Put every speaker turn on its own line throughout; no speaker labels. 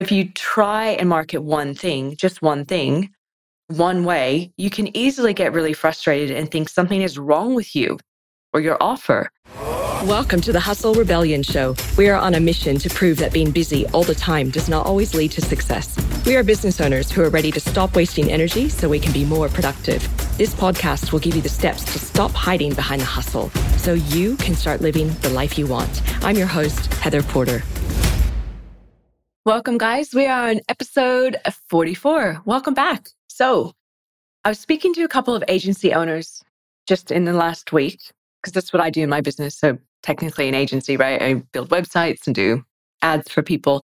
If you try and market one thing, just one thing, one way, you can easily get really frustrated and think something is wrong with you or your offer.
Welcome to the Hustle Rebellion Show. We are on a mission to prove that being busy all the time does not always lead to success. We are business owners who are ready to stop wasting energy so we can be more productive. This podcast will give you the steps to stop hiding behind the hustle so you can start living the life you want. I'm your host, Heather Porter.
Welcome, guys. We are on episode 44. Welcome back. So, I was speaking to a couple of agency owners just in the last week because that's what I do in my business. So, technically, an agency, right? I build websites and do ads for people.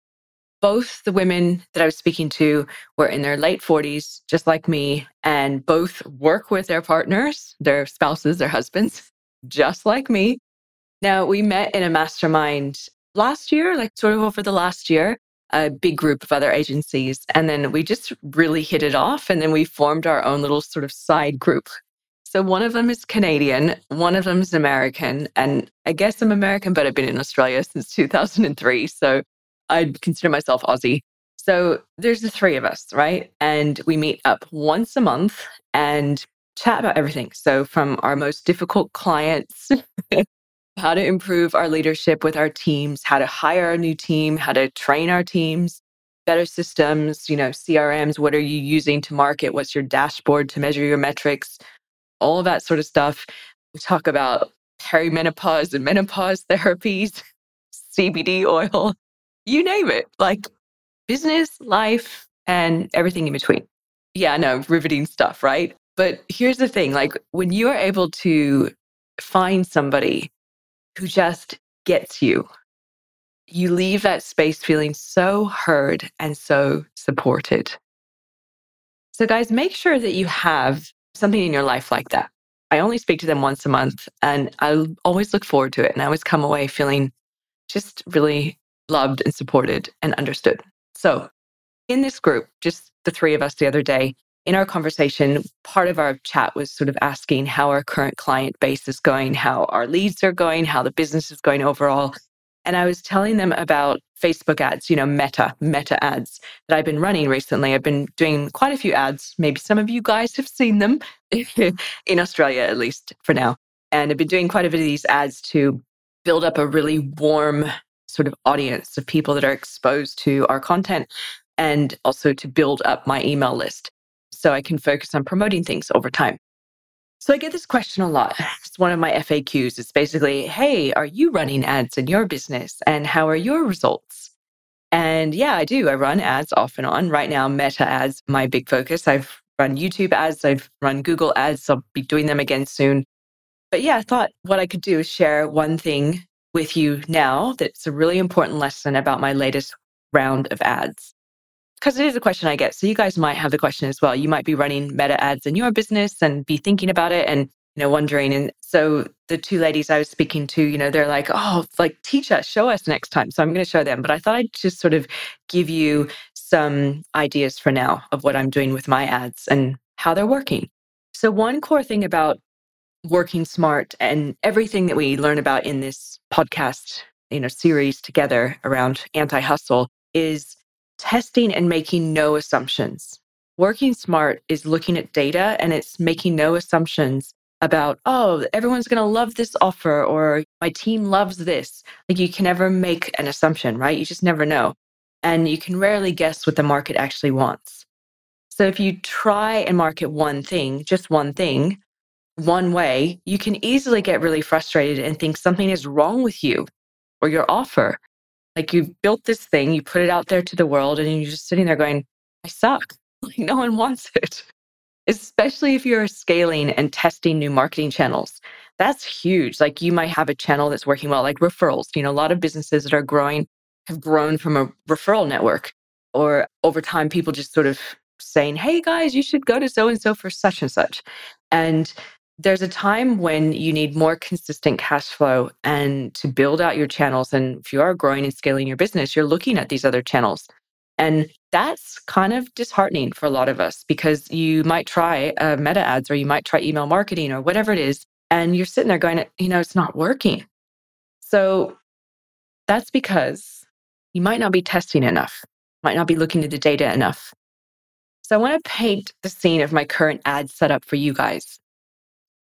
Both the women that I was speaking to were in their late 40s, just like me, and both work with their partners, their spouses, their husbands, just like me. Now, we met in a mastermind last year, like sort of over the last year a big group of other agencies. And then we just really hit it off. And then we formed our own little sort of side group. So one of them is Canadian, one of them is American. And I guess I'm American, but I've been in Australia since 2003. So I'd consider myself Aussie. So there's the three of us, right? And we meet up once a month and chat about everything. So from our most difficult clients how to improve our leadership with our teams, how to hire a new team, how to train our teams, better systems, you know, CRMs, what are you using to market? What's your dashboard to measure your metrics? All of that sort of stuff. We talk about perimenopause and menopause therapies, CBD oil, you name it, like business, life, and everything in between. Yeah, no, riveting stuff, right? But here's the thing like when you are able to find somebody who just gets you. You leave that space feeling so heard and so supported. So, guys, make sure that you have something in your life like that. I only speak to them once a month and I always look forward to it. And I always come away feeling just really loved and supported and understood. So, in this group, just the three of us the other day, in our conversation, part of our chat was sort of asking how our current client base is going, how our leads are going, how the business is going overall. And I was telling them about Facebook ads, you know, meta, meta ads that I've been running recently. I've been doing quite a few ads. Maybe some of you guys have seen them in Australia, at least for now. And I've been doing quite a bit of these ads to build up a really warm sort of audience of people that are exposed to our content and also to build up my email list so I can focus on promoting things over time. So I get this question a lot. It's one of my FAQs. It's basically, hey, are you running ads in your business and how are your results? And yeah, I do. I run ads off and on. Right now, meta ads, my big focus. I've run YouTube ads, I've run Google ads. I'll be doing them again soon. But yeah, I thought what I could do is share one thing with you now that's a really important lesson about my latest round of ads because it is a question I get. So you guys might have the question as well. You might be running meta ads in your business and be thinking about it and you know wondering. And so the two ladies I was speaking to, you know, they're like, "Oh, like teach us, show us next time." So I'm going to show them. But I thought I'd just sort of give you some ideas for now of what I'm doing with my ads and how they're working. So one core thing about working smart and everything that we learn about in this podcast, you know, series together around anti-hustle is testing and making no assumptions. Working smart is looking at data and it's making no assumptions about, oh, everyone's going to love this offer or my team loves this. Like you can never make an assumption, right? You just never know. And you can rarely guess what the market actually wants. So if you try and market one thing, just one thing, one way, you can easily get really frustrated and think something is wrong with you or your offer. Like you've built this thing, you put it out there to the world, and you're just sitting there going, I suck. Like no one wants it. Especially if you're scaling and testing new marketing channels. That's huge. Like you might have a channel that's working well, like referrals. You know, a lot of businesses that are growing have grown from a referral network. Or over time, people just sort of saying, hey guys, you should go to so and so for such and such. And there's a time when you need more consistent cash flow and to build out your channels. And if you are growing and scaling your business, you're looking at these other channels. And that's kind of disheartening for a lot of us because you might try uh, meta ads or you might try email marketing or whatever it is. And you're sitting there going, you know, it's not working. So that's because you might not be testing enough. might not be looking at the data enough. So I want to paint the scene of my current ad setup for you guys.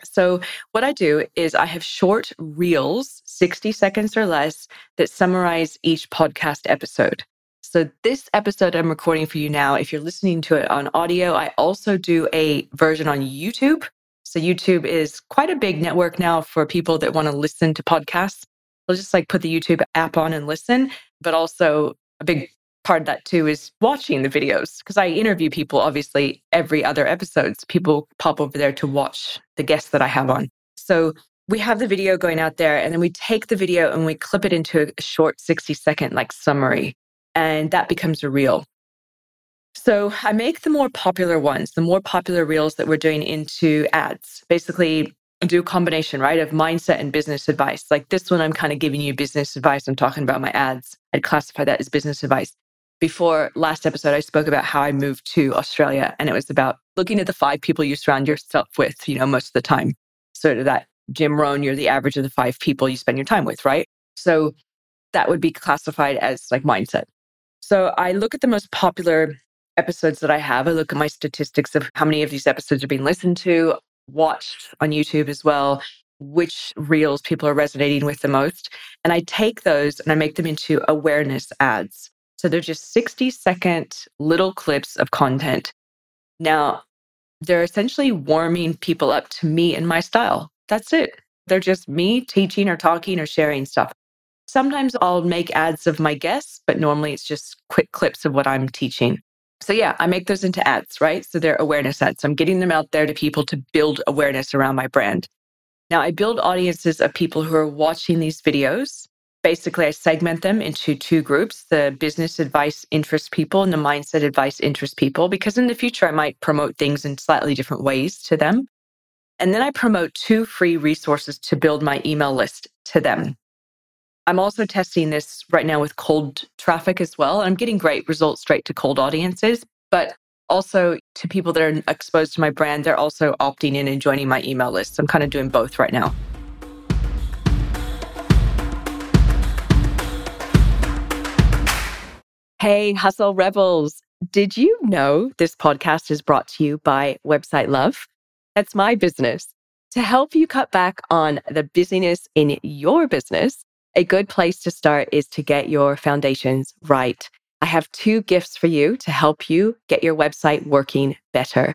So, what I do is I have short reels, 60 seconds or less, that summarize each podcast episode. So, this episode I'm recording for you now, if you're listening to it on audio, I also do a version on YouTube. So, YouTube is quite a big network now for people that want to listen to podcasts. They'll just like put the YouTube app on and listen, but also a big part of that too is watching the videos because I interview people obviously every other episodes. People pop over there to watch the guests that I have on. So we have the video going out there and then we take the video and we clip it into a short 60 second like summary and that becomes a reel. So I make the more popular ones, the more popular reels that we're doing into ads. Basically, do a combination, right, of mindset and business advice. Like this one, I'm kind of giving you business advice. I'm talking about my ads. I'd classify that as business advice before last episode, I spoke about how I moved to Australia and it was about looking at the five people you surround yourself with, you know, most of the time. Sort of that Jim Rohn, you're the average of the five people you spend your time with, right? So that would be classified as like mindset. So I look at the most popular episodes that I have. I look at my statistics of how many of these episodes are being listened to, watched on YouTube as well, which reels people are resonating with the most. And I take those and I make them into awareness ads. So they're just 60 second little clips of content. Now, they're essentially warming people up to me and my style. That's it. They're just me teaching or talking or sharing stuff. Sometimes I'll make ads of my guests, but normally it's just quick clips of what I'm teaching. So, yeah, I make those into ads, right? So they're awareness ads. I'm getting them out there to people to build awareness around my brand. Now, I build audiences of people who are watching these videos basically I segment them into two groups the business advice interest people and the mindset advice interest people, because in the future I might promote things in slightly different ways to them. And then I promote two free resources to build my email list to them. I'm also testing this right now with cold traffic as well. I'm getting great results straight to cold audiences, but also to people that are exposed to my brand, they're also opting in and joining my email list. So I'm kind of doing both right now. Hey, Hustle Rebels. Did you know this podcast is brought to you by Website Love? That's my business. To help you cut back on the busyness in your business, a good place to start is to get your foundations right. I have two gifts for you to help you get your website working better.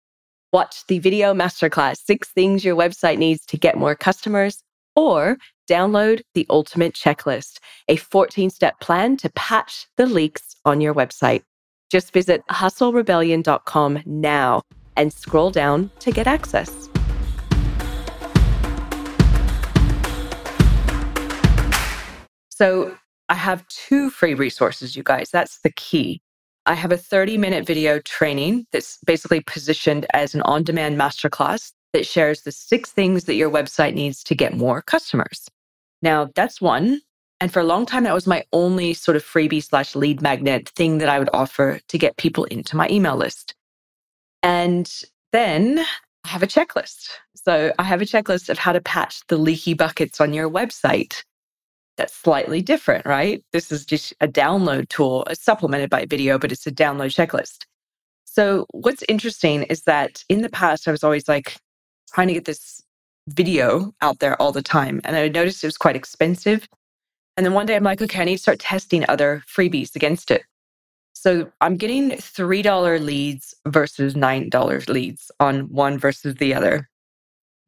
Watch the video masterclass, Six Things Your Website Needs to Get More Customers, or download the Ultimate Checklist, a 14 step plan to patch the leaks on your website. Just visit hustlerebellion.com now and scroll down to get access. So, I have two free resources, you guys. That's the key. I have a 30 minute video training that's basically positioned as an on demand masterclass that shares the six things that your website needs to get more customers. Now, that's one. And for a long time, that was my only sort of freebie slash lead magnet thing that I would offer to get people into my email list. And then I have a checklist. So I have a checklist of how to patch the leaky buckets on your website. That's slightly different, right? This is just a download tool, it's supplemented by a video, but it's a download checklist. So, what's interesting is that in the past, I was always like, trying to get this video out there all the time. And I noticed it was quite expensive. And then one day I'm like, okay, I need to start testing other freebies against it. So I'm getting $3 leads versus $9 leads on one versus the other.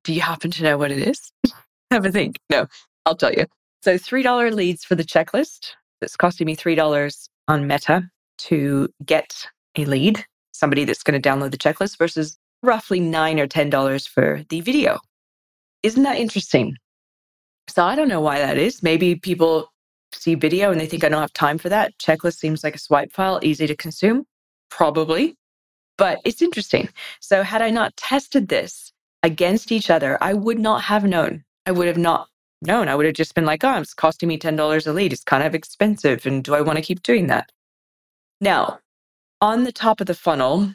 Do you happen to know what it is? Have a think. No, I'll tell you. So $3 leads for the checklist. That's costing me $3 on Meta to get a lead, somebody that's going to download the checklist versus roughly nine or ten dollars for the video. Isn't that interesting? So I don't know why that is. Maybe people see video and they think I don't have time for that. Checklist seems like a swipe file, easy to consume. Probably. But it's interesting. So had I not tested this against each other, I would not have known. I would have not known. I would have just been like, oh, it's costing me $10 a lead. It's kind of expensive. And do I want to keep doing that? Now, on the top of the funnel,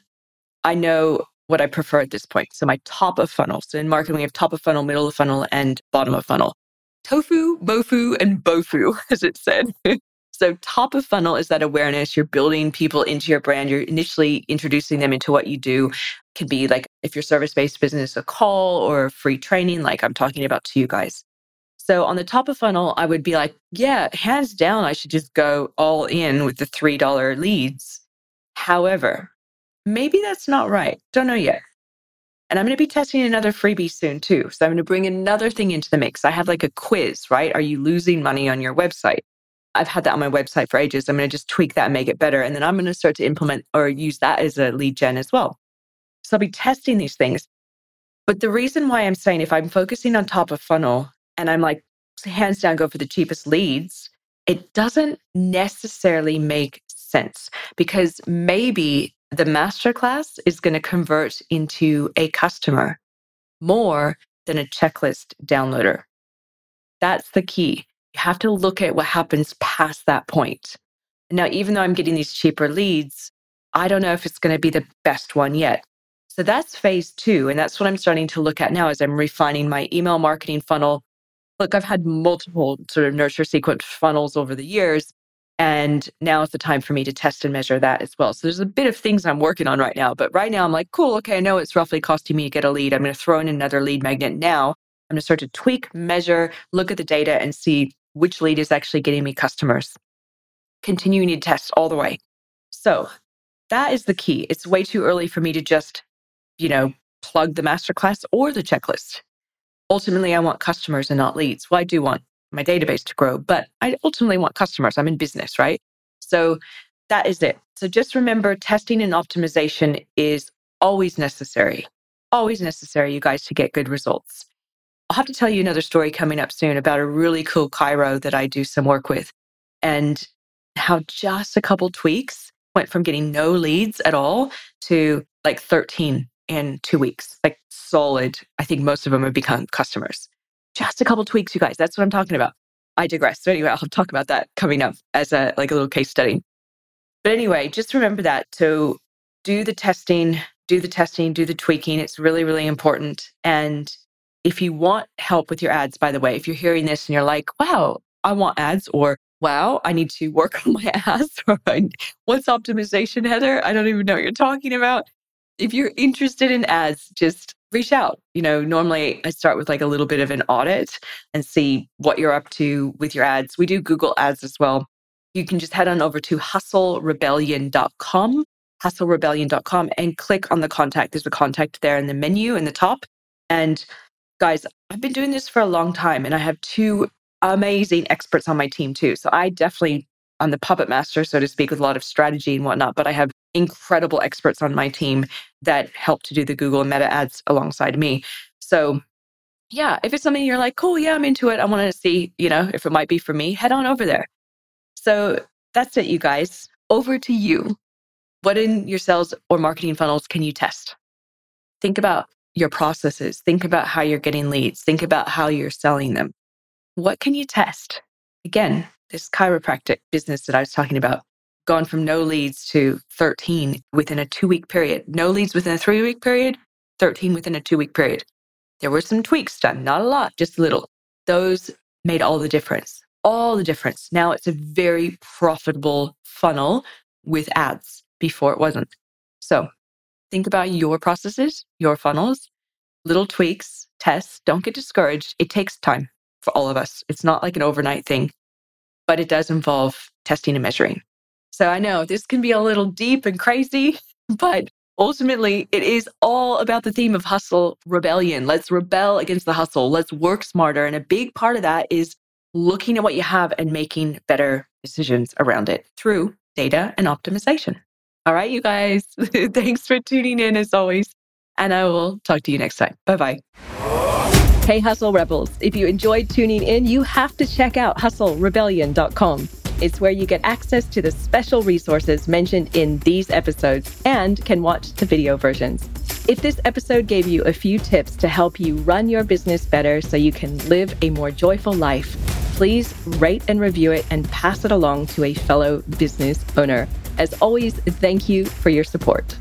I know what I prefer at this point. So my top of funnel. So in marketing, we have top of funnel, middle of funnel, and bottom of funnel. Tofu, mofu, and bofu, as it said. So, top of funnel is that awareness. You're building people into your brand. You're initially introducing them into what you do. It can be like if you're service based business, a call or free training, like I'm talking about to you guys. So, on the top of funnel, I would be like, yeah, hands down, I should just go all in with the $3 leads. However, maybe that's not right. Don't know yet. And I'm going to be testing another freebie soon too. So I'm going to bring another thing into the mix. I have like a quiz, right? Are you losing money on your website? I've had that on my website for ages. I'm going to just tweak that and make it better. And then I'm going to start to implement or use that as a lead gen as well. So I'll be testing these things. But the reason why I'm saying if I'm focusing on top of funnel and I'm like, hands down, go for the cheapest leads, it doesn't necessarily make sense because maybe the masterclass is going to convert into a customer more than a checklist downloader. That's the key. You have to look at what happens past that point. Now, even though I'm getting these cheaper leads, I don't know if it's going to be the best one yet. So that's phase two. And that's what I'm starting to look at now as I'm refining my email marketing funnel. Look, I've had multiple sort of nurture sequence funnels over the years. And now is the time for me to test and measure that as well. So there's a bit of things I'm working on right now. But right now I'm like, cool, okay, I know it's roughly costing me to get a lead. I'm going to throw in another lead magnet now. I'm going to start to tweak, measure, look at the data and see which lead is actually getting me customers. Continuing to test all the way. So that is the key. It's way too early for me to just, you know, plug the masterclass or the checklist. Ultimately, I want customers and not leads. Well, I do want my database to grow, but I ultimately want customers. I'm in business, right? So that is it. So just remember testing and optimization is always necessary, always necessary, you guys, to get good results. I'll have to tell you another story coming up soon about a really cool chiro that I do some work with and how just a couple tweaks went from getting no leads at all to like 13 in two weeks, like solid. I think most of them have become customers just a couple tweaks, you guys. That's what I'm talking about. I digress. So anyway, I'll talk about that coming up as a like a little case study. But anyway, just remember that to do the testing, do the testing, do the tweaking. It's really, really important. And if you want help with your ads, by the way, if you're hearing this and you're like, wow, I want ads, or wow, I need to work on my ads, or what's optimization, Heather? I don't even know what you're talking about. If you're interested in ads, just reach out. You know, normally I start with like a little bit of an audit and see what you're up to with your ads. We do Google ads as well. You can just head on over to hustlerebellion.com, hustlerebellion.com, and click on the contact. There's a contact there in the menu in the top. And guys, I've been doing this for a long time and I have two amazing experts on my team too. So I definitely, I'm the puppet master, so to speak, with a lot of strategy and whatnot, but I have incredible experts on my team that help to do the Google and Meta ads alongside me. So, yeah, if it's something you're like, cool, yeah, I'm into it. I want to see, you know, if it might be for me, head on over there. So that's it, you guys. Over to you. What in your sales or marketing funnels can you test? Think about your processes. Think about how you're getting leads. Think about how you're selling them. What can you test? Again, this chiropractic business that I was talking about, gone from no leads to 13 within a two week period. No leads within a three week period, 13 within a two week period. There were some tweaks done, not a lot, just a little. Those made all the difference. All the difference. Now it's a very profitable funnel with ads. Before it wasn't. So think about your processes, your funnels, little tweaks, tests. Don't get discouraged. It takes time for all of us. It's not like an overnight thing, but it does involve testing and measuring. So I know this can be a little deep and crazy, but ultimately it is all about the theme of hustle rebellion. Let's rebel against the hustle. Let's work smarter. And a big part of that is looking at what you have and making better decisions around it through data and optimization. All right, you guys, thanks for tuning in as always. And I will talk to you next time. Bye bye. Hey, Hustle Rebels. If you enjoyed tuning in, you have to check out hustlerebellion.com. It's where you get access to the special resources mentioned in these episodes and can watch the video versions. If this episode gave you a few tips to help you run your business better so you can live a more joyful life, please rate and review it and pass it along to a fellow business owner. As always, thank you for your support.